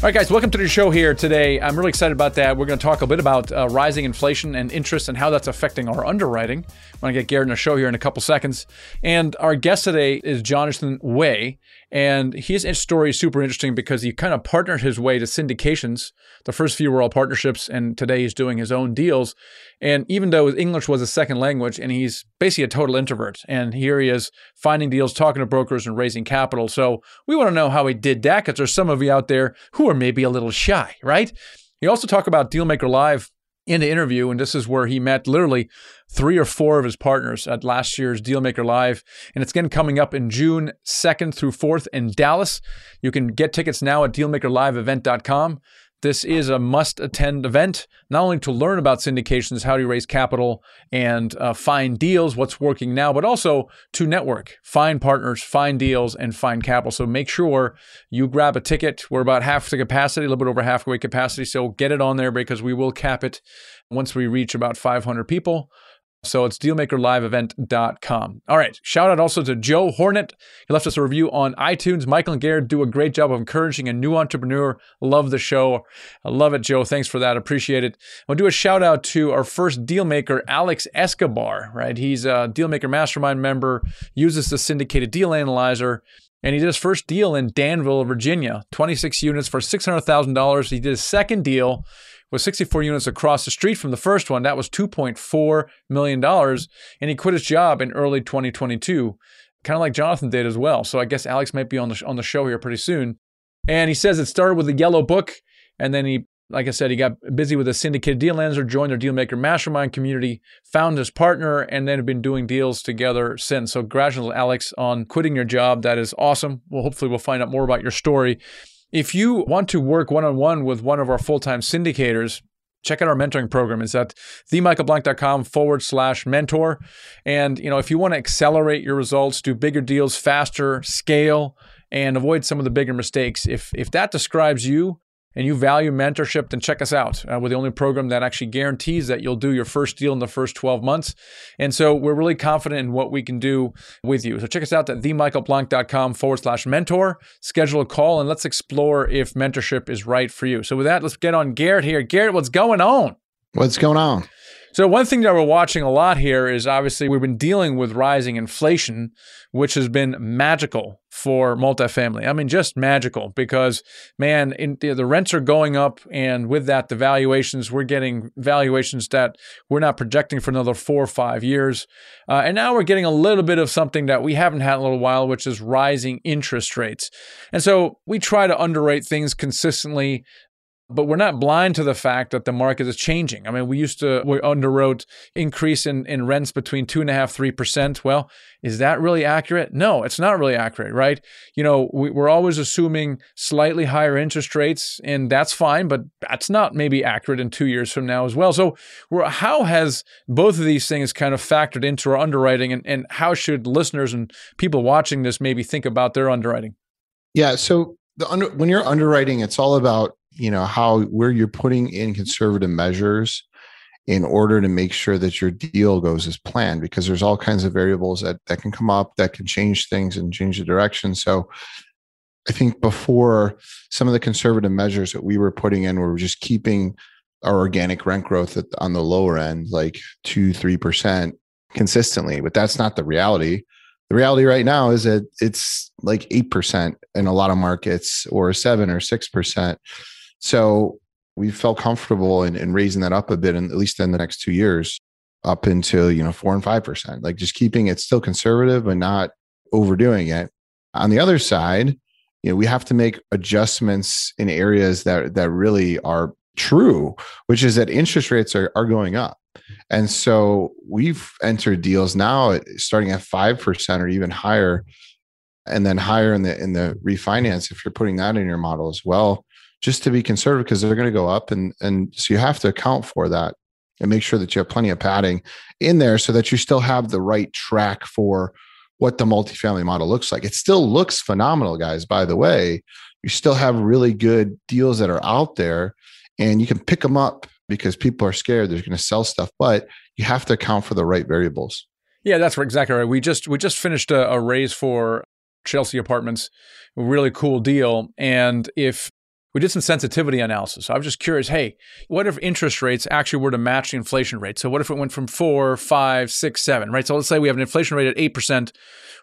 All right, guys, welcome to the show here today. I'm really excited about that. We're going to talk a bit about uh, rising inflation and interest and how that's affecting our underwriting. I'm going to get Garrett in the show here in a couple seconds. And our guest today is Jonathan Way. And his story is super interesting because he kind of partnered his way to syndications. The first few were all partnerships, and today he's doing his own deals. And even though his English was a second language, and he's basically a total introvert, and here he is finding deals, talking to brokers, and raising capital. So we want to know how he did that because there's some of you out there who are maybe a little shy, right? You also talk about Dealmaker Live in the interview, and this is where he met literally three or four of his partners at last year's Dealmaker Live. And it's again coming up in June 2nd through 4th in Dallas. You can get tickets now at dealmakerliveevent.com. This is a must attend event, not only to learn about syndications, how to raise capital and uh, find deals, what's working now, but also to network, find partners, find deals, and find capital. So make sure you grab a ticket. We're about half the capacity, a little bit over halfway capacity. So get it on there because we will cap it once we reach about 500 people. So it's dealmakerliveevent.com. All right. Shout out also to Joe Hornet. He left us a review on iTunes. Michael and Garrett do a great job of encouraging a new entrepreneur. Love the show. I love it, Joe. Thanks for that. Appreciate it. I'll do a shout out to our first dealmaker, Alex Escobar, right? He's a dealmaker mastermind member, uses the syndicated deal analyzer. And he did his first deal in Danville, Virginia, 26 units for $600,000. He did his second deal with 64 units across the street from the first one. That was $2.4 million. And he quit his job in early 2022, kind of like Jonathan did as well. So I guess Alex might be on the, on the show here pretty soon. And he says it started with a yellow book. And then he, like I said, he got busy with a syndicated deal manager, joined their dealmaker mastermind community, found his partner, and then have been doing deals together since. So congratulations, Alex, on quitting your job. That is awesome. Well, hopefully we'll find out more about your story if you want to work one on one with one of our full time syndicators, check out our mentoring program. It's at themichaelblank.com forward slash mentor. And, you know, if you want to accelerate your results, do bigger deals faster, scale, and avoid some of the bigger mistakes, if if that describes you, and you value mentorship, then check us out. Uh, we're the only program that actually guarantees that you'll do your first deal in the first 12 months. And so we're really confident in what we can do with you. So check us out at themichaelblank.com forward slash mentor. Schedule a call and let's explore if mentorship is right for you. So with that, let's get on Garrett here. Garrett, what's going on? What's going on? So, one thing that we're watching a lot here is obviously we've been dealing with rising inflation, which has been magical for multifamily. I mean, just magical because, man, in, the rents are going up. And with that, the valuations, we're getting valuations that we're not projecting for another four or five years. Uh, and now we're getting a little bit of something that we haven't had in a little while, which is rising interest rates. And so we try to underwrite things consistently but we're not blind to the fact that the market is changing. I mean, we used to we underwrote increase in, in rents between two and a half, three percent. Well, is that really accurate? No, it's not really accurate, right? You know, we, we're always assuming slightly higher interest rates, and that's fine, but that's not maybe accurate in two years from now as well. So, how has both of these things kind of factored into our underwriting, and, and how should listeners and people watching this maybe think about their underwriting? Yeah, so the under, when you're underwriting, it's all about you know how where you're putting in conservative measures in order to make sure that your deal goes as planned because there's all kinds of variables that that can come up that can change things and change the direction. So i think before some of the conservative measures that we were putting in were just keeping our organic rent growth at, on the lower end like 2 3% consistently but that's not the reality. The reality right now is that it's like 8% in a lot of markets or 7 or 6% so we felt comfortable in, in raising that up a bit, and at least in the next two years, up into you know four and five percent, like just keeping it still conservative but not overdoing it. On the other side, you know, we have to make adjustments in areas that that really are true, which is that interest rates are, are going up. And so we've entered deals now eh, starting at 5% or even higher and then higher in the in the refinance if you're putting that in your model as well just to be conservative because they're going to go up and and so you have to account for that and make sure that you have plenty of padding in there so that you still have the right track for what the multifamily model looks like. It still looks phenomenal, guys, by the way. You still have really good deals that are out there and you can pick them up because people are scared they're going to sell stuff, but you have to account for the right variables. Yeah, that's exactly right. We just we just finished a, a raise for Chelsea Apartments, really cool deal. And if we did some sensitivity analysis. So I was just curious, hey, what if interest rates actually were to match the inflation rate? So what if it went from four, five, six, seven, right? So let's say we have an inflation rate at eight percent.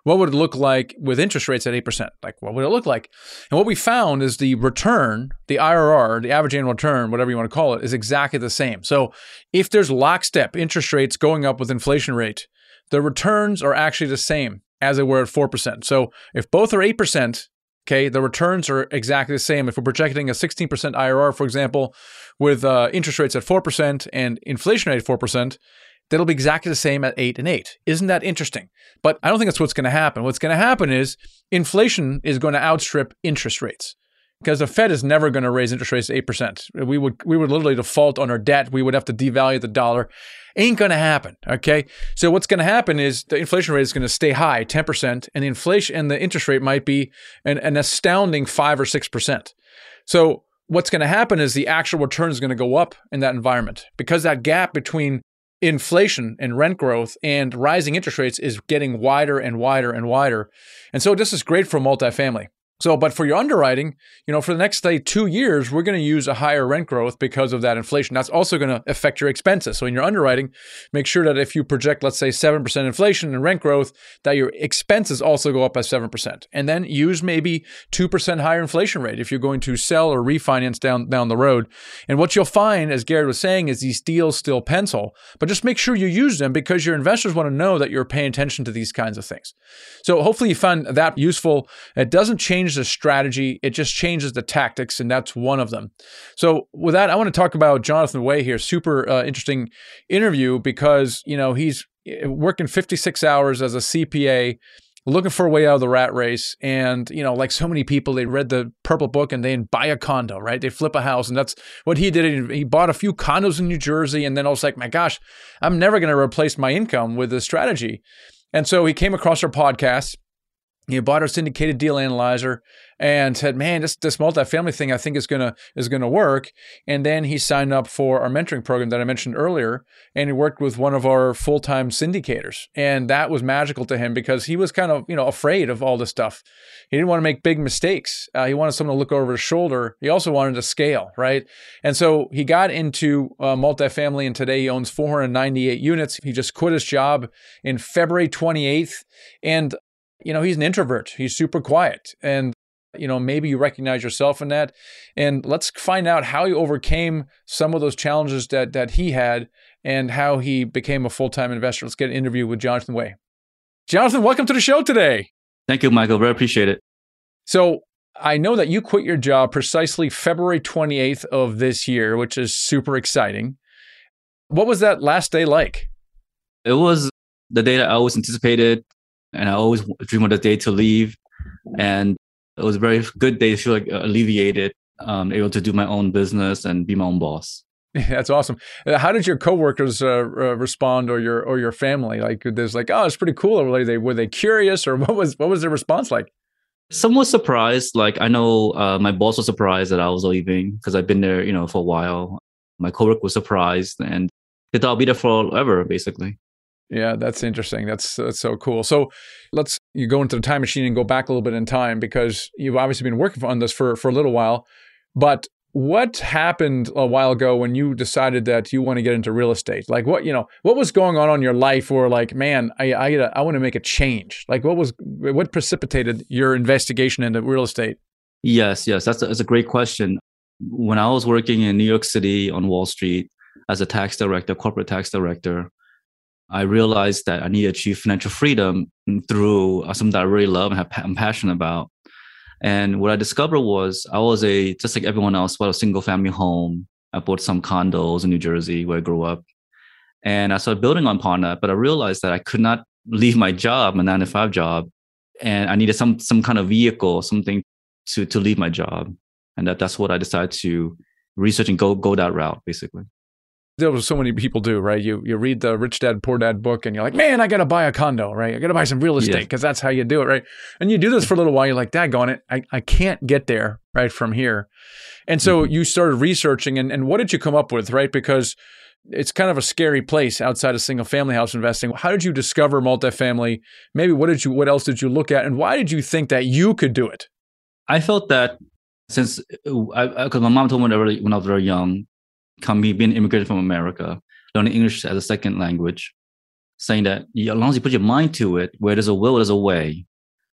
What would it look like with interest rates at eight percent? Like what would it look like? And what we found is the return, the IRR, the average annual return, whatever you want to call it, is exactly the same. So if there's lockstep interest rates going up with inflation rate, the returns are actually the same as they were at 4%. So if both are 8%, okay, the returns are exactly the same. If we're projecting a 16% IRR, for example, with uh, interest rates at 4% and inflation rate at 4%, that'll be exactly the same at 8 and 8. Isn't that interesting? But I don't think that's what's going to happen. What's going to happen is inflation is going to outstrip interest rates because the Fed is never going to raise interest rates eight percent. We would we would literally default on our debt. We would have to devalue the dollar. Ain't going to happen. Okay. So what's going to happen is the inflation rate is going to stay high, ten percent, and the inflation and the interest rate might be an, an astounding five or six percent. So what's going to happen is the actual return is going to go up in that environment because that gap between inflation and rent growth and rising interest rates is getting wider and wider and wider. And so this is great for multifamily. So, but for your underwriting, you know, for the next say two years, we're going to use a higher rent growth because of that inflation. That's also going to affect your expenses. So, in your underwriting, make sure that if you project, let's say, seven percent inflation and rent growth, that your expenses also go up by seven percent, and then use maybe two percent higher inflation rate if you're going to sell or refinance down down the road. And what you'll find, as Garrett was saying, is these deals still pencil, but just make sure you use them because your investors want to know that you're paying attention to these kinds of things. So, hopefully, you find that useful. It doesn't change change the strategy, it just changes the tactics, and that's one of them. So, with that, I want to talk about Jonathan Way here. Super uh, interesting interview because you know he's eh, working 56 hours as a CPA looking for a way out of the rat race. And, you know, like so many people, they read the purple book and they buy a condo, right? They flip a house. And that's what he did. He bought a few condos in New Jersey. And then I was like, my gosh, I'm never going to replace my income with this strategy. And so he came across our podcast he bought our syndicated deal analyzer and said, "Man, this this multifamily thing I think is gonna is gonna work." And then he signed up for our mentoring program that I mentioned earlier, and he worked with one of our full time syndicators, and that was magical to him because he was kind of you know afraid of all this stuff. He didn't want to make big mistakes. Uh, he wanted someone to look over his shoulder. He also wanted to scale, right? And so he got into uh, multifamily, and today he owns 498 units. He just quit his job in February 28th, and you know, he's an introvert. He's super quiet. And, you know, maybe you recognize yourself in that. And let's find out how he overcame some of those challenges that that he had and how he became a full-time investor. Let's get an interview with Jonathan Way. Jonathan, welcome to the show today. Thank you, Michael. Very appreciate it. So I know that you quit your job precisely February 28th of this year, which is super exciting. What was that last day like? It was the day that I always anticipated and I always dream of the day to leave. And it was a very good day to feel like alleviated, um, able to do my own business and be my own boss. That's awesome. Uh, how did your coworkers uh, uh, respond, or your or your family? Like, there's like, oh, it's pretty cool. Or were they were they curious, or what was what was their response like? Some was surprised. Like, I know uh, my boss was surprised that I was leaving because I've been there, you know, for a while. My coworker was surprised, and they thought I'll be there forever, basically. Yeah, that's interesting. That's that's so cool. So let's you go into the time machine and go back a little bit in time because you've obviously been working on this for for a little while. But what happened a while ago when you decided that you want to get into real estate? Like what you know, what was going on in your life where like, man, I I, I want to make a change. Like what was what precipitated your investigation into real estate? Yes, yes, that's a, that's a great question. When I was working in New York City on Wall Street as a tax director, corporate tax director, I realized that I need to achieve financial freedom through uh, something that I really love and have, I'm passionate about. And what I discovered was I was a just like everyone else, bought a single family home. I bought some condos in New Jersey where I grew up, and I started building upon that. But I realized that I could not leave my job, my nine to five job, and I needed some some kind of vehicle, something to to leave my job. and that that's what I decided to research and go go that route basically. There was so many people do, right? You you read the Rich Dad Poor Dad book, and you're like, man, I got to buy a condo, right? I got to buy some real estate because that's how you do it, right? And you do this for a little while. You're like, Dad, on it, I I can't get there right from here, and so mm-hmm. you started researching, and and what did you come up with, right? Because it's kind of a scary place outside of single family house investing. How did you discover multifamily? Maybe what did you what else did you look at and why did you think that you could do it? I felt that since because my mom told me when, when I was very young, coming being immigrated from America, learning English as a second language, saying that as long as you put your mind to it, where there's a will, there's a way.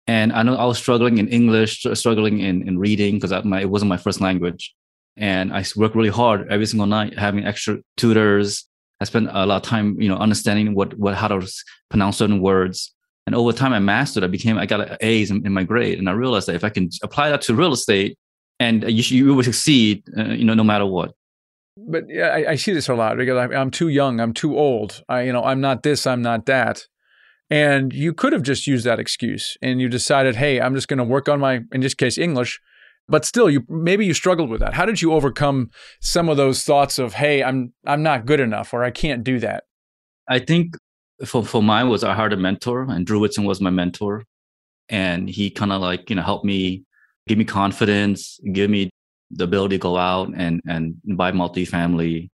And I know I was struggling in English, struggling in, in reading because it wasn't my first language. And I worked really hard every single night, having extra tutors. I spent a lot of time, you know, understanding what, what how to pronounce certain words. And over time, I mastered. I became, I got A's in, in my grade, and I realized that if I can apply that to real estate, and you, you will succeed, uh, you know, no matter what but yeah, I, I, see this a lot because I, I'm too young, I'm too old. I, you know, I'm not this, I'm not that. And you could have just used that excuse, and you decided, hey, I'm just going to work on my, in this case, English. But still, you maybe you struggled with that. How did you overcome some of those thoughts of, hey, I'm I'm not good enough, or I can't do that? I think for for mine was I hired a mentor, and Drew Whitson was my mentor, and he kind of like you know helped me, give me confidence, give me the ability to go out and and buy multifamily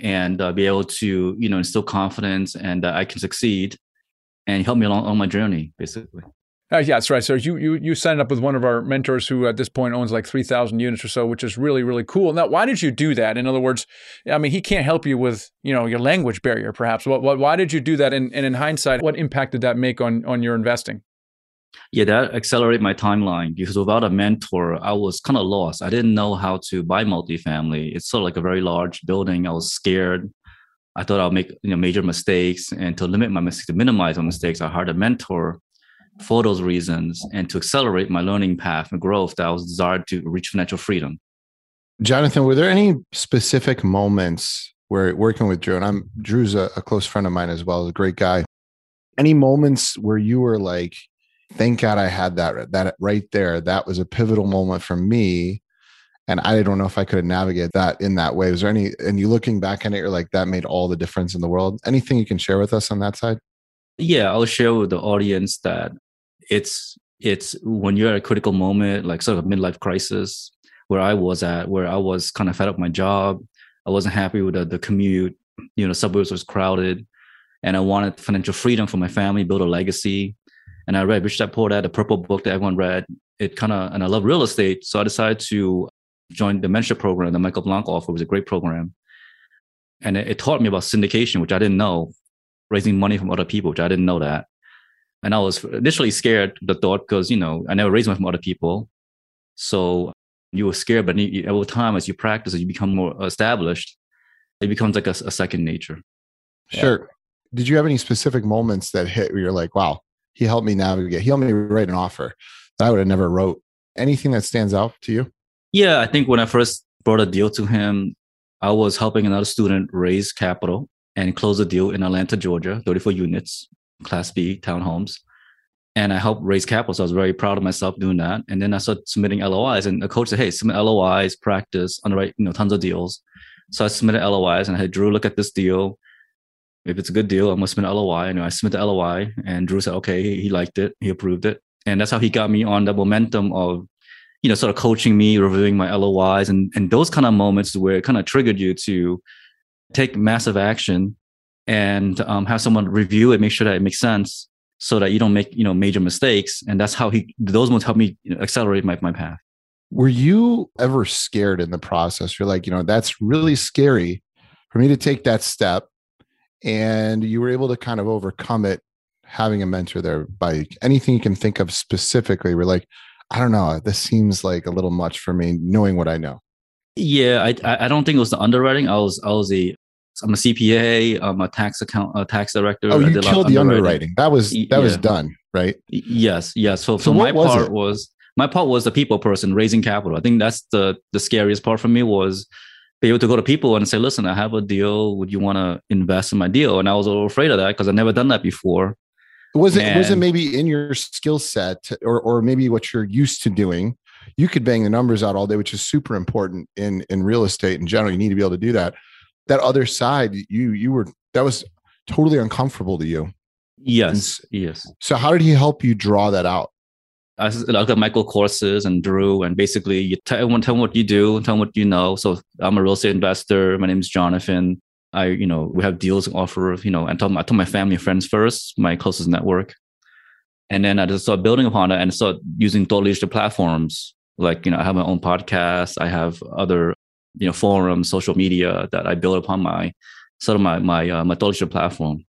and uh, be able to you know instill confidence and uh, I can succeed and help me along on my journey basically. Uh, yeah, that's right. So you you you signed up with one of our mentors who at this point owns like three thousand units or so, which is really really cool. Now, why did you do that? In other words, I mean, he can't help you with you know your language barrier, perhaps. What, what why did you do that? And, and in hindsight, what impact did that make on on your investing? Yeah, that accelerated my timeline because without a mentor, I was kind of lost. I didn't know how to buy multifamily. It's sort of like a very large building. I was scared. I thought I'll make you know major mistakes, and to limit my mistakes, to minimize my mistakes, I hired a mentor for those reasons and to accelerate my learning path and growth that I was desired to reach financial freedom. Jonathan, were there any specific moments where working with Drew, and I'm Drew's a, a close friend of mine as well, a great guy. Any moments where you were like, thank God I had that that right there. That was a pivotal moment for me. And I don't know if I could have navigated that in that way. Was there any and you looking back on it, you're like, that made all the difference in the world. Anything you can share with us on that side? Yeah, I'll share with the audience that it's it's when you're at a critical moment, like sort of a midlife crisis, where I was at, where I was kind of fed up my job. I wasn't happy with the, the commute. You know, suburbs was crowded, and I wanted financial freedom for my family, build a legacy and I read Rich Dad Poor Dad, the purple book that everyone read. It kind of, and I love real estate. So I decided to join the mentorship program that Michael Blank offered. It was a great program. And it, it, taught me about syndication, which I didn't know, raising money from other people, which I didn't know that. And I was initially scared, the thought, because, you know, I never raised money from other people. So you were scared, but over time, as you practice, as you become more established, it becomes like a, a second nature. Sure. Yeah. Did you have any specific moments that hit where you're like, wow, he helped me navigate. He helped me write an offer that I would have never wrote. Anything that stands out to you? Yeah, I think when I first brought a deal to him, I was helping another student raise capital and close a deal in Atlanta, Georgia, 34 units, Class B townhomes. And I helped raise capital. So I was very proud of myself doing that. And then I started submitting LOIs and the coach said, Hey, submit LOIs, practice, underwrite, you know, tons of deals. So I submitted LOIs and I had Drew look at this deal if it's a good deal, I'm gonna submit an LOI. And I submit the LOI, and Drew said, okay, he liked it, he approved it, and that's how he got me on the momentum of, you know, sort of coaching me, reviewing my LOIs, and and those kind of moments where it kind of triggered you to take massive action and um, have someone review it, make sure that it makes sense, so that you don't make you know major mistakes. And that's how he those moments helped me you know, accelerate my my path. Were you ever scared in the process? You're like, you know, that's really scary for me to take that step and you were able to kind of overcome it having a mentor there by anything you can think of specifically we're like i don't know this seems like a little much for me knowing what i know yeah i i don't think it was the underwriting i was i was a i'm a cpa i'm a tax account a tax director oh you killed the underwriting. underwriting that was that yeah. was done right yes yes so, so, so my part it? was my part was the people person raising capital i think that's the the scariest part for me was be able to go to people and say, listen, I have a deal. Would you want to invest in my deal? And I was a little afraid of that because I've never done that before. Was it and, was it maybe in your skill set or or maybe what you're used to doing? you could bang the numbers out all day, which is super important in in real estate in general. You need to be able to do that. That other side, you you were that was totally uncomfortable to you. Yes, yes. So how did he help you draw that out? I looked at Michael courses and Drew, and basically you tell everyone tell them what you do, tell them what you know. So I'm a real estate investor. My name is Jonathan. I, you know, we have deals offer, you know, and told, I told my family and friends first, my closest network. And then I just started building upon it and start using thought leadership platforms. Like, you know, I have my own podcast. I have other, you know, forums, social media that I build upon my sort of my my uh, my thought leadership platform.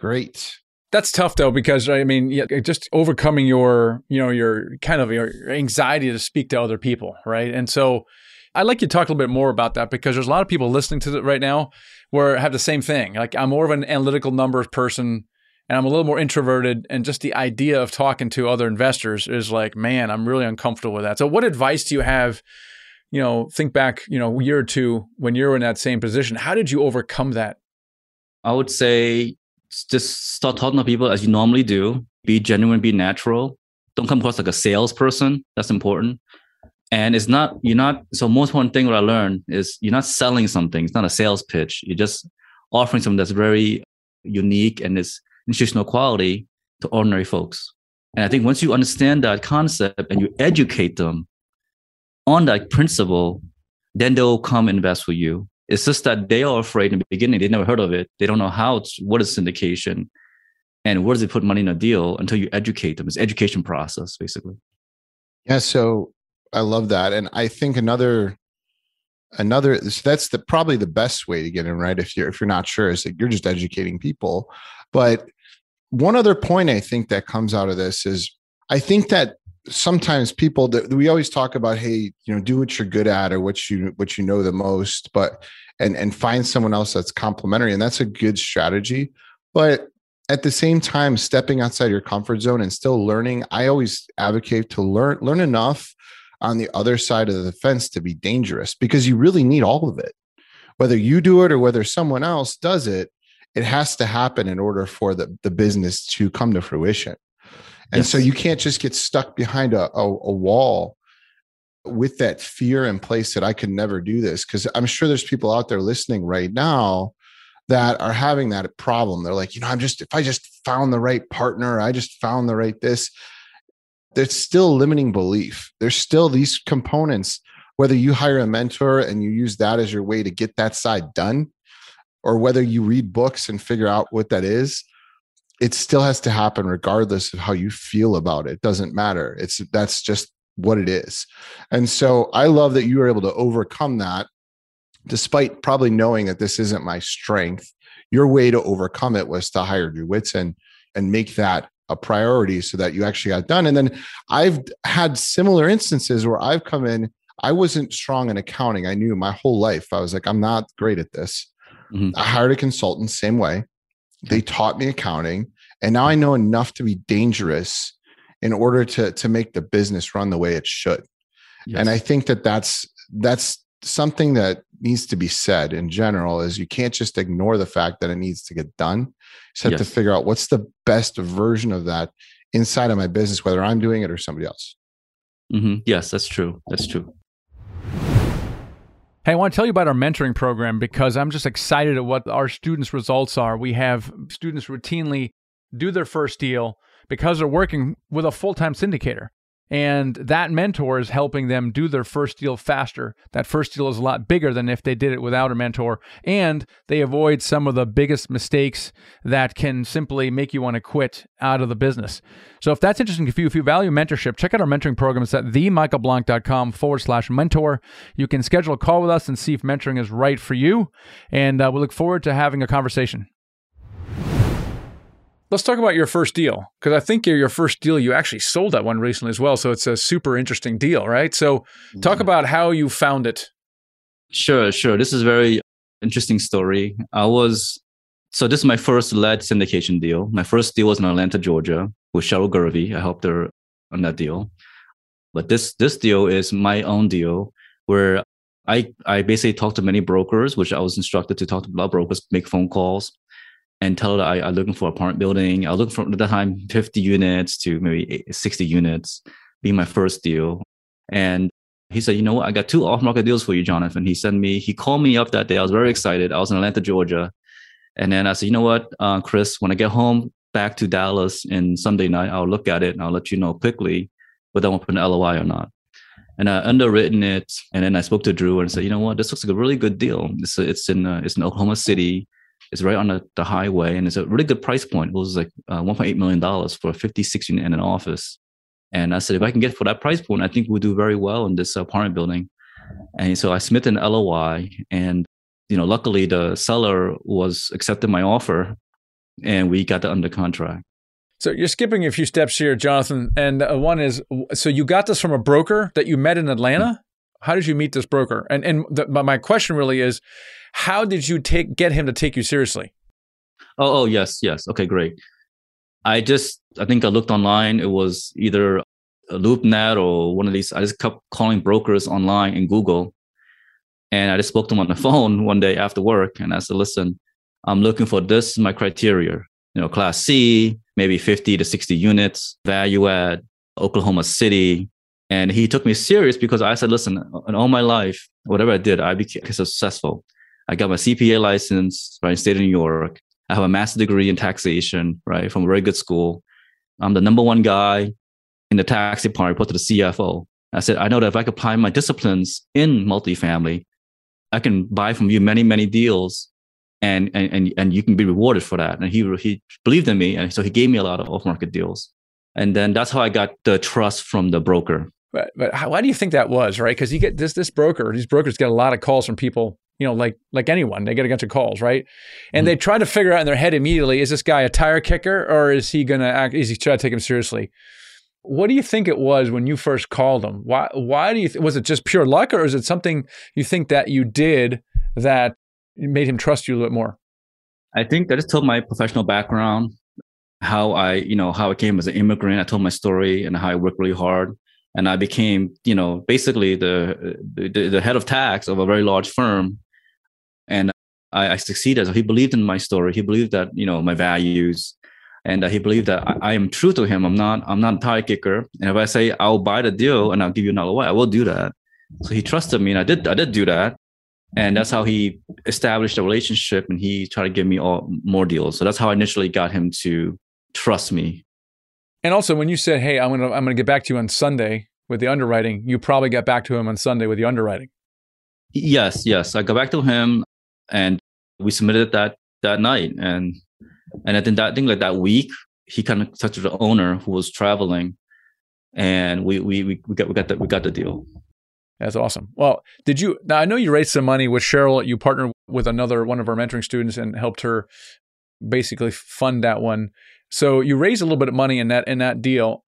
Great. That's tough though, because I mean, yeah, just overcoming your, you know, your kind of your anxiety to speak to other people, right? And so, I'd like you to talk a little bit more about that because there's a lot of people listening to it right now where have the same thing. Like I'm more of an analytical numbers person and I'm a little more introverted and just the idea of talking to other investors is like, man, I'm really uncomfortable with that. So what advice do you have, you know, think back, you know, a year or two when you're in that same position, how did you overcome that? I would say just start talking to people as you normally do. Be genuine, be natural. Don't come across like a salesperson. That's important. And it's not, you're not, so most important thing what I learned is you're not selling something. It's not a sales pitch. You're just offering something that's very unique and is institutional quality to ordinary folks. And I think once you understand that concept and you educate them on that principle, then they'll come invest with you. It's just that they are afraid in the beginning. They never heard of it. They don't know how, it's, what is syndication and where does it put money in a deal until you educate them. It's education process, basically. Yeah. So I love that. And I think another another so that's the probably the best way to get in right if you're if you're not sure is that you're just educating people but one other point i think that comes out of this is i think that sometimes people that we always talk about hey you know do what you're good at or what you what you know the most but and and find someone else that's complementary and that's a good strategy. But at the same time stepping outside your comfort zone and still learning i always advocate to learn learn enough on the other side of the fence to be dangerous because you really need all of it. Whether you do it or whether someone else does it it has to happen in order for the, the business to come to fruition and yes. so you can't just get stuck behind a, a, a wall with that fear in place that I could never do this. Because I'm sure there's people out there listening right now that are having that problem. They're like, you know, I'm just, if I just found the right partner, I just found the right this, there's still limiting belief. There's still these components, whether you hire a mentor and you use that as your way to get that side done, or whether you read books and figure out what that is, it still has to happen regardless of how you feel about it. it doesn't matter. It's that's just what it is. And so i love that you were able to overcome that despite probably knowing that this isn't my strength. Your way to overcome it was to hire drew whitson and make that a priority so that you actually got done. And then i've had similar instances where i've come in i wasn't strong in accounting. I knew my whole life i was like i'm not great at this. Mm-hmm. i hired a consultant same way they taught me accounting, and now I know enough to be dangerous in order to to make the business run the way it should. Yes. And I think that that's that's something that needs to be said in general is you can't just ignore the fact that it needs to get done. You have yes. to figure out what's the best version of that inside of my business, whether I'm doing it or somebody else. Mm-hmm. Yes, that's true. That's true. Hey, I want to tell you about our mentoring program because I'm just excited at what our students' results are. We have students routinely do their first deal because they're working with a full time syndicator. And that mentor is helping them do their first deal faster. That first deal is a lot bigger than if they did it without a mentor. And they avoid some of the biggest mistakes that can simply make you want to quit out of the business. So if that's interesting to you, if you value mentorship, check out our mentoring program. It's at themichaelblank.com forward slash mentor. You can schedule a call with us and see if mentoring is right for you. And uh, we look forward to having a conversation. Let's talk about your first deal because I think your first deal you actually sold that one recently as well. So it's a super interesting deal, right? So talk mm-hmm. about how you found it. Sure, sure. This is a very interesting story. I was so this is my first lead syndication deal. My first deal was in Atlanta, Georgia, with Cheryl Gervey. I helped her on that deal. But this this deal is my own deal where I I basically talked to many brokers, which I was instructed to talk to a lot of brokers, make phone calls, and tell her I, I'm looking for apartment building. I looking for at the time 50 units to maybe 60 units, being my first deal. And he said, you know what? I got two off market deals for you, Jonathan. He sent me, he called me up that day. I was very excited. I was in Atlanta, Georgia. And then I said, you know what, uh, Chris, when I get home back to Dallas in Sunday night, I'll look at it and I'll let you know quickly whether I want to put an LOI or not. And I underwritten it. And then I spoke to Drew and said, you know what, this looks like a really good deal. It's, it's in, uh, it's in Oklahoma City. It's right on the, the highway and it's a really good price point. It was like uh, $1.8 million for a 56 unit in an office. And I said, if I can get for that price point, I think we'll do very well in this apartment building. And so I submitted an LOI, and you know, luckily the seller was accepted my offer, and we got the under contract. So you're skipping a few steps here, Jonathan. And uh, one is, so you got this from a broker that you met in Atlanta. How did you meet this broker? And and the, my question really is, how did you take get him to take you seriously? Oh, oh yes, yes. Okay, great. I just, I think I looked online. It was either LoopNet or one of these. I just kept calling brokers online in Google. And I just spoke to him on the phone one day after work. And I said, listen, I'm looking for this, my criteria, you know, class C, maybe 50 to 60 units, value add, Oklahoma City. And he took me serious because I said, listen, in all my life, whatever I did, I became successful. I got my CPA license, right, in state of New York. I have a master's degree in taxation, right, from a very good school. I'm the number one guy in the tax department, report to the CFO. I said, I know that if I could apply my disciplines in multifamily, I can buy from you many, many deals and, and, and, and you can be rewarded for that. And he, he believed in me. And so he gave me a lot of off market deals. And then that's how I got the trust from the broker. But, but how, why do you think that was, right? Because you get this, this broker, these brokers get a lot of calls from people you know, like like anyone, they get a bunch of calls, right? And mm-hmm. they try to figure out in their head immediately: is this guy a tire kicker, or is he going to act? Is he try to take him seriously? What do you think it was when you first called him? Why? Why do you? Th- was it just pure luck, or is it something you think that you did that made him trust you a little bit more? I think I just told my professional background, how I, you know, how I came as an immigrant. I told my story and how I worked really hard and I became, you know, basically the, the, the head of tax of a very large firm I, I succeeded. So he believed in my story. He believed that you know my values, and uh, he believed that I, I, am true to him. I'm not. I'm not a tire kicker. And if I say I'll buy the deal and I'll give you another way, I will do that. So he trusted me, and I did. I did do that, and that's how he established a relationship. And he tried to give me all more deals. So that's how I initially got him to trust me. And also, when you said, "Hey, I'm gonna I'm gonna get back to you on Sunday with the underwriting," you probably got back to him on Sunday with the underwriting. Yes, yes. I got back to him and we submitted that that night. And and I think that I think like that week he kind of talked to the owner who was traveling, and we we we, we got we got the we got the deal. That's awesome. Well, did you now I know you raised some money with Cheryl. You partnered with another one of our mentoring students and helped her basically fund that one. So you raised a little bit of money in that in that deal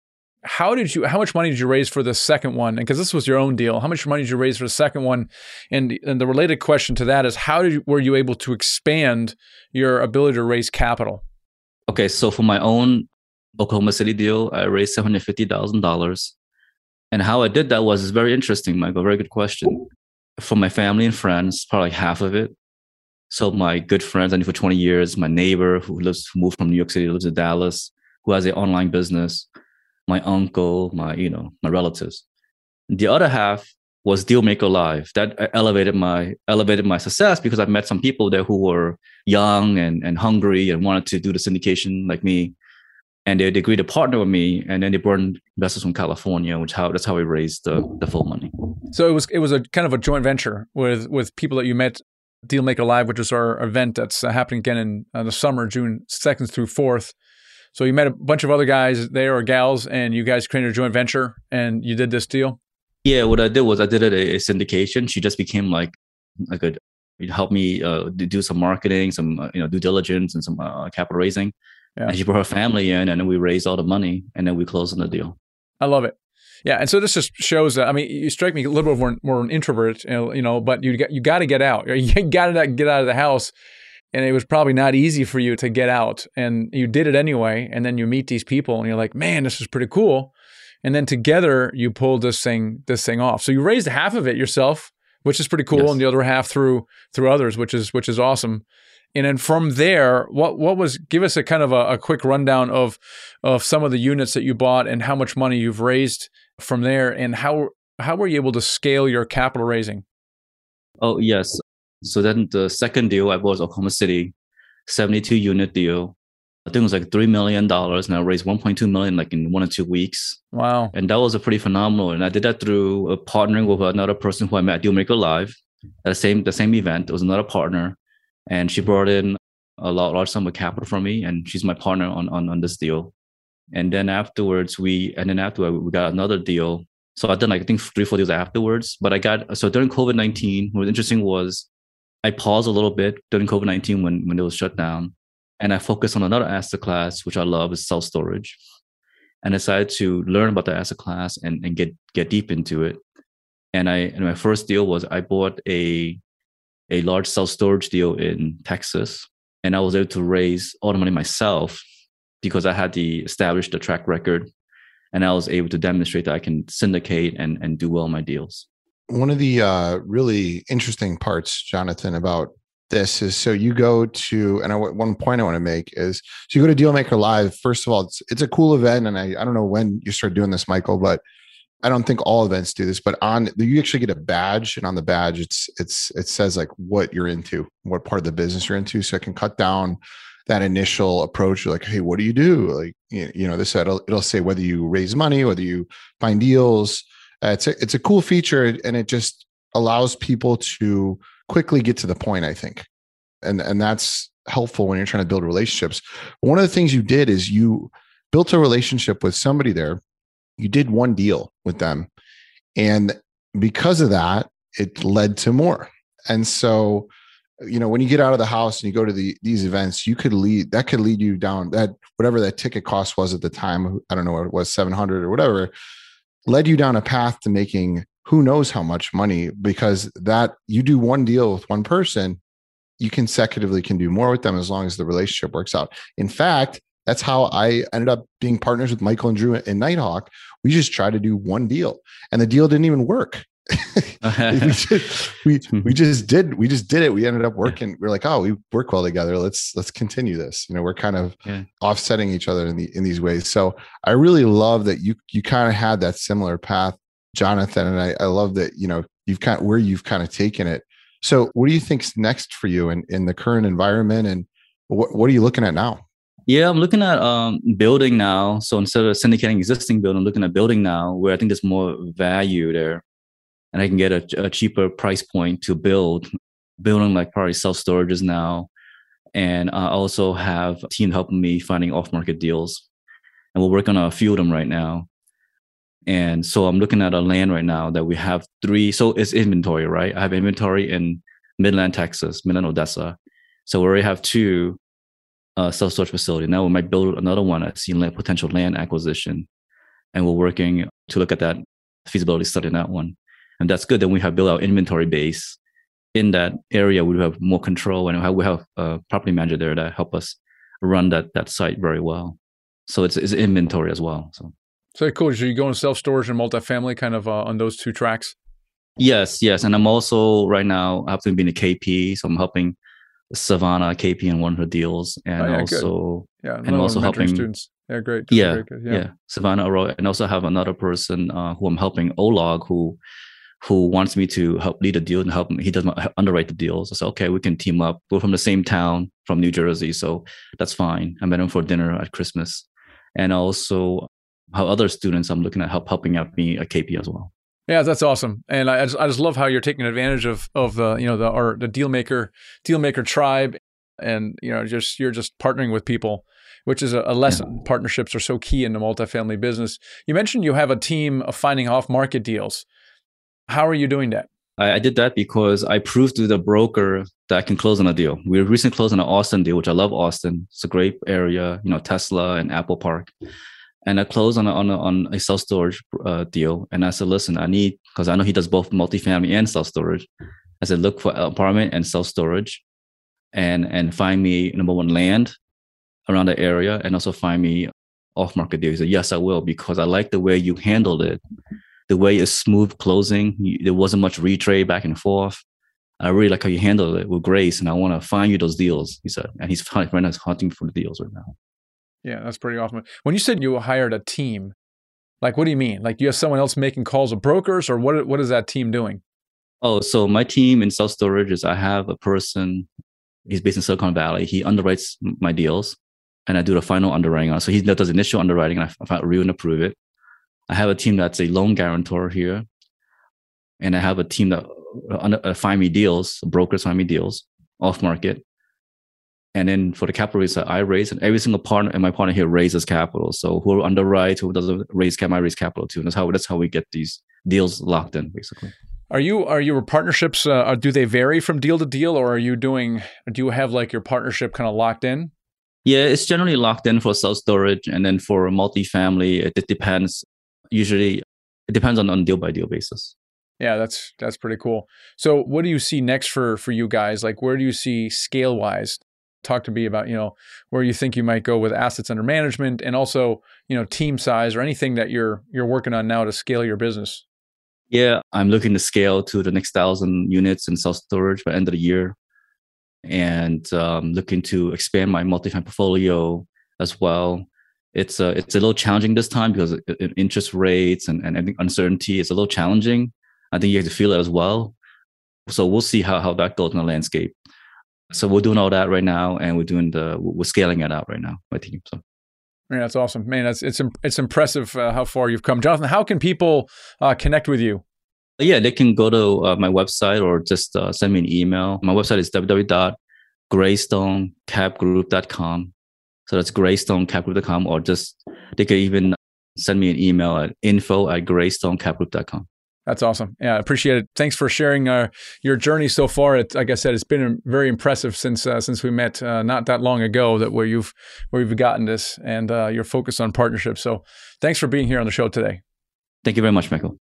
how did you how much money did you raise for the second one? And because this was your own deal how much money did you raise for the second one? And, and the related question to that is how did you, were you able to expand your ability to raise capital? Okay so for my own oklahoma city deal i raised $750000 and how i did that was very interesting michael very good question. From my family and friends probably half of it. So my good friends i knew for 20 years my neighbor who lives who moved from new york city lives in dallas who has an online business my uncle, my you know my relatives. The other half was Dealmaker Live. That elevated my elevated my success because I met some people there who were young and, and hungry and wanted to do the syndication like me. And they, they agreed to partner with me, and then they brought investors from California, which how that's how we raised the, the full money. So it was it was a kind of a joint venture with with people that you met Dealmaker Live, which is our event that's uh, happening again in uh, the summer, June second through fourth. So you met a bunch of other guys there or gals, and you guys created a joint venture, and you did this deal. Yeah, what I did was I did it a, a syndication. She just became like a good help me uh, do some marketing, some uh, you know due diligence, and some uh, capital raising. Yeah. And she brought her family in, and then we raised all the money, and then we closed on the deal. I love it. Yeah, and so this just shows that. I mean, you strike me a little bit more, more an introvert, you know, but you got you got to get out. You got to get out of the house and it was probably not easy for you to get out and you did it anyway and then you meet these people and you're like man this is pretty cool and then together you pulled this thing this thing off so you raised half of it yourself which is pretty cool yes. and the other half through through others which is which is awesome and then from there what what was give us a kind of a, a quick rundown of of some of the units that you bought and how much money you've raised from there and how How were you able to scale your capital raising? Oh, yes. So then the second deal I bought was Oklahoma City, 72 unit deal. I think it was like $3 million and I raised 1.2 million like in one or two weeks. Wow. And that was a pretty phenomenal. And I did that through a partnering with another person who I met at Dealmaker Live at the same, the same event. It was another partner and she brought in a lot, large sum of capital from me and she's my partner on, on, on this deal. And then afterwards we, and then after we got another deal. So I done like, I think three, four deals afterwards, but I got, so during COVID-19, what was interesting was I paused a little bit during COVID 19 when, when it was shut down. And I focused on another asset class, which I love is self storage. And I decided to learn about the asset class and, and get, get deep into it. And I, and my first deal was I bought a, a large self storage deal in Texas. And I was able to raise all the money myself because I had the established the track record and I was able to demonstrate that I can syndicate and, and do well my deals one of the uh, really interesting parts, Jonathan, about this is so you go to, and I, one point I want to make is so you go to Dealmaker Live. First of all, it's it's a cool event, and I I don't know when you start doing this, Michael, but I don't think all events do this. But on you actually get a badge, and on the badge, it's it's it says like what you're into, what part of the business you're into, so it can cut down that initial approach. Like, hey, what do you do? Like you know, this it'll it'll say whether you raise money, whether you find deals uh, it's a it's a cool feature, and it just allows people to quickly get to the point. I think, and and that's helpful when you're trying to build relationships. One of the things you did is you built a relationship with somebody there. You did one deal with them, and because of that, it led to more. And so, you know, when you get out of the house and you go to the these events, you could lead that could lead you down that whatever that ticket cost was at the time. I don't know what it was, seven hundred or whatever led you down a path to making who knows how much money because that you do one deal with one person you consecutively can do more with them as long as the relationship works out. In fact that's how i ended up being partners with michael and drew in nighthawk. We just tried to do one deal and the deal didn't even work we, just, we, we just did we just did it. We ended up working we are like oh we work well together. Let's let's continue this. You know we're kind of yeah. offsetting each other in the in these ways. So i really love that you you kind of had that similar path jonathan and i i love that you know you've kind of where you've kind of taken it. So what do you think's next for you in in the current environment and what, what are you looking at now? Yeah, I'm looking at um, building now. So instead of syndicating existing building, I'm looking at building now, where I think there's more value there and I can get a, a cheaper price point to build, building like probably self storages now. And I also have a team helping me finding off market deals. And we're working on a few of them right now. And so I'm looking at a land right now that we have three. So it's inventory, right? I have inventory in Midland, Texas, Midland, Odessa. So we already have two uh, self storage facility. Now we might build another one at seeing like potential land acquisition. And we're working to look at that feasibility study in that one and that's good. Then we have built our inventory base in that area. We have more control, and we have a property manager there that help us run that that site very well. So it's, it's inventory as well. So. So cool. So you go in self storage and multifamily, kind of uh, on those two tracks. Yes, yes, and I'm also right now I have to be in a KP, so I'm helping Savannah KP in one of her deals, and oh, yeah, also good. yeah, and also helping students. Yeah, great. Yeah, yeah, yeah, Savannah Arroyo, and also have another person uh, who I'm helping, Olog, who who wants me to help lead a deal and help him. He doesn't underwrite the deals. I said, okay, we can team up. We're from the same town, from New Jersey, so that's fine. I met him for dinner at Christmas, and also how other students I'm looking at help helping out me at KP as well. Yeah, that's awesome, and I just, I just love how you're taking advantage of of the you know the our the deal maker deal maker tribe, and you know just you're just partnering with people which is a, a lesson. Yeah. Partnerships are so key in the multifamily business. You mentioned you have a team of finding off market deals. How are you doing that? I, I, did that because I proved to the broker that I can close on a deal. We recently closed on an Austin deal, which I love Austin. It's a great area, you know, Tesla and Apple Park. And I closed on a, on a, on a self storage uh, deal. And I said, listen, I need, because I know he does both multifamily and self storage. I said, look for apartment and self storage and, and find me number one land around the area and also find me off market deal. He said, yes, I will, because I like the way you handled it the way it's smooth closing. You, there wasn't much retrade back and forth. And I really like how you handled it with grace, and I want to find you those deals. He said, and he's right now hunting for the deals right now. Yeah, that's pretty awesome. When you said you hired a team, Like, what do you mean? Like, you have someone else making calls of brokers, or what? What is that team doing? Oh, so my team in self storage is I have a person. He's based in Silicon Valley. He underwrites my deals, and I do the final underwriting on. So he does initial underwriting, and I, I review and approve it. I have a team that's a loan guarantor here, and I have a team that uh, uh find me deals, brokers find me deals off market. And then for the capital raise I raise, and every single partner and my partner here raises capital. So who underwrites, who doesn't raise capital, I raise capital too. And that's how that's how we get these deals locked in, basically. Are you are your partnerships? Uh, do they vary from deal to deal, or are you doing? Do you have like your partnership kind of locked in? Yeah, it's generally locked in for self storage, and then for multifamily, it, it depends. Usually, it depends on on deal by deal basis. Yeah, that's that's pretty cool. So, what do you see next for for you guys? Like, where do you see scale wise? Talk to me about you know where you think you might go with assets under management, and also you know team size or anything that you're you're working on now to scale your business. Yeah, I'm looking to scale to the next thousand units in self storage by end of the year, and um, looking to expand my multi-family portfolio as well. It's a it's a little challenging this time because interest rates and, and I think uncertainty is a little challenging. I think you have to feel it as well. So we'll see how, how that goes in the landscape. So we're doing all that right now, and we're doing the we're scaling it out right now, my team. So yeah, that's awesome, man. That's it's it's impressive uh, how far you've come, Jonathan. How can people uh, connect with you? Yeah, they can go to uh, my website or just uh, send me an email. My website is www.greystonecapgroup.com. So that's greystonecapgroup.com, or just they can even send me an email at info at greystonecapgroup.com. That's awesome. Yeah, I appreciate it. Thanks for sharing uh, your journey so far. It, like I said, it's been very impressive since uh, since we met uh, not that long ago. That where you've where you've gotten this and uh, your focus on partnerships. So, thanks for being here on the show today. Thank you very much, Michael.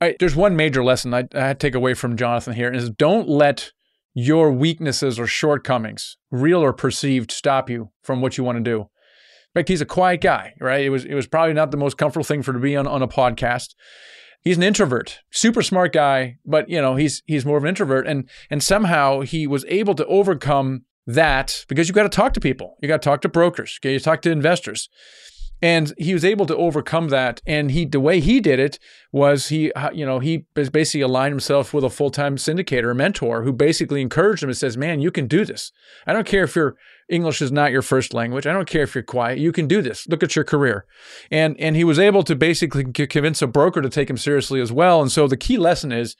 All right, there's one major lesson I, I take away from Jonathan here is don't let your weaknesses or shortcomings, real or perceived, stop you from what you want to do. In he's a quiet guy, right? It was it was probably not the most comfortable thing for to be on, on a podcast he's an introvert, super smart guy, but you know, he's he's more of an introvert and and somehow he was able to overcome that because you got to talk to people. You got to talk to brokers, okay? You talk to investors. And he was able to overcome that. And he, the way he did it was he, uh, you know, he basically aligned himself with a full time syndicator, a mentor, who basically encouraged him and says, "Man, you can do this. I don't care if you're English is not your first language. I don't care if you're quiet. You can do this. Look at your career. And and he was able to basically convince a broker to take him seriously as well. And so the key lesson is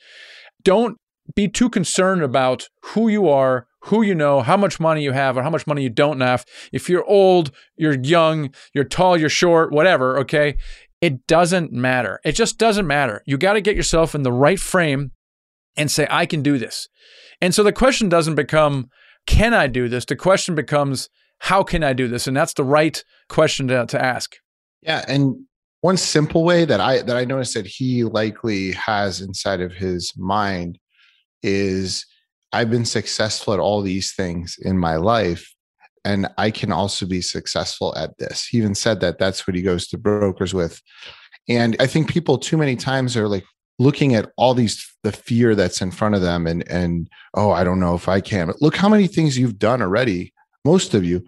don't be too concerned about who you are, who you know, how much money you have, or how much money you don't have. If you're old, you're young, you're tall, you're short, whatever, okay? It doesn't matter. It just doesn't matter. You got to get yourself in the right frame and say, I can do this. And so the question doesn't become, can I do this? The question becomes, how can I do this? And that's the right question to, to ask. Yeah. And one simple way that I that I noticed that he likely has inside of his mind is I've been successful at all these things in my life and I can also be successful at this. He even said that that's what he goes to brokers with. And I think people too many times are like looking at all these the fear that's in front of them and and oh i don't know if i can but look how many things you've done already most of you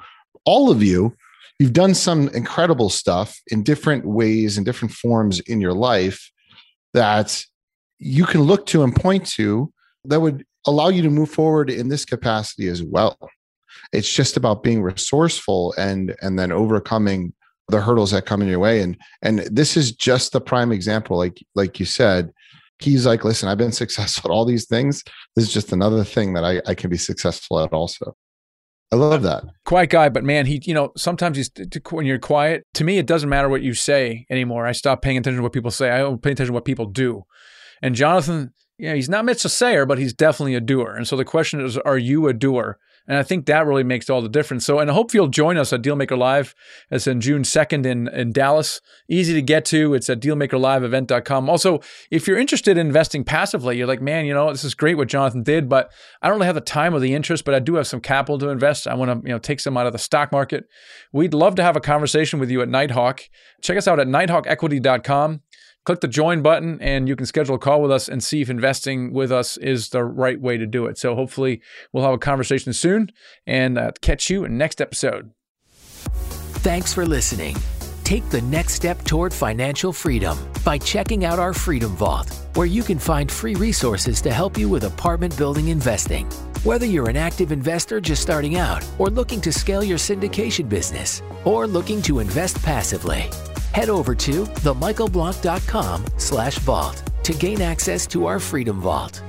all of you you've done some incredible stuff in different ways and different forms in your life that you can look to and point to that would allow you to move forward in this capacity as well. It's just about being resourceful and and then overcoming the hurdles that come in your way. And and this is just the prime example like like you said. He's like listen i've been successful at all these things. This is just another thing that i, I can be successful at also. I love that. Quiet guy but man he you know sometimes he's when you're quiet to me it doesn't matter what you say anymore. I stop paying attention to what people say. I don't pay attention to what people do. And jonathan yeah, he's not Mitch a sayer, but he's definitely a doer. And so the question is, are you a doer? And I think that really makes all the difference. So, and I hope you'll join us at Dealmaker Live. It's in June 2nd in, in Dallas. Easy to get to. It's at dealmakerliveevent.com. Also, if you're interested in investing passively, you're like, man, you know, this is great what Jonathan did, but I don't really have the time or the interest, but I do have some capital to invest. I want to, you know, take some out of the stock market. We'd love to have a conversation with you at Nighthawk. Check us out at nighthawkequity.com click the join button and you can schedule a call with us and see if investing with us is the right way to do it. So hopefully we'll have a conversation soon and uh, catch you in next episode. Thanks for listening. Take the next step toward financial freedom by checking out our Freedom Vault, where you can find free resources to help you with apartment building investing. Whether you're an active investor just starting out, or looking to scale your syndication business, or looking to invest passively, head over to themichaelblank.com slash vault to gain access to our Freedom Vault.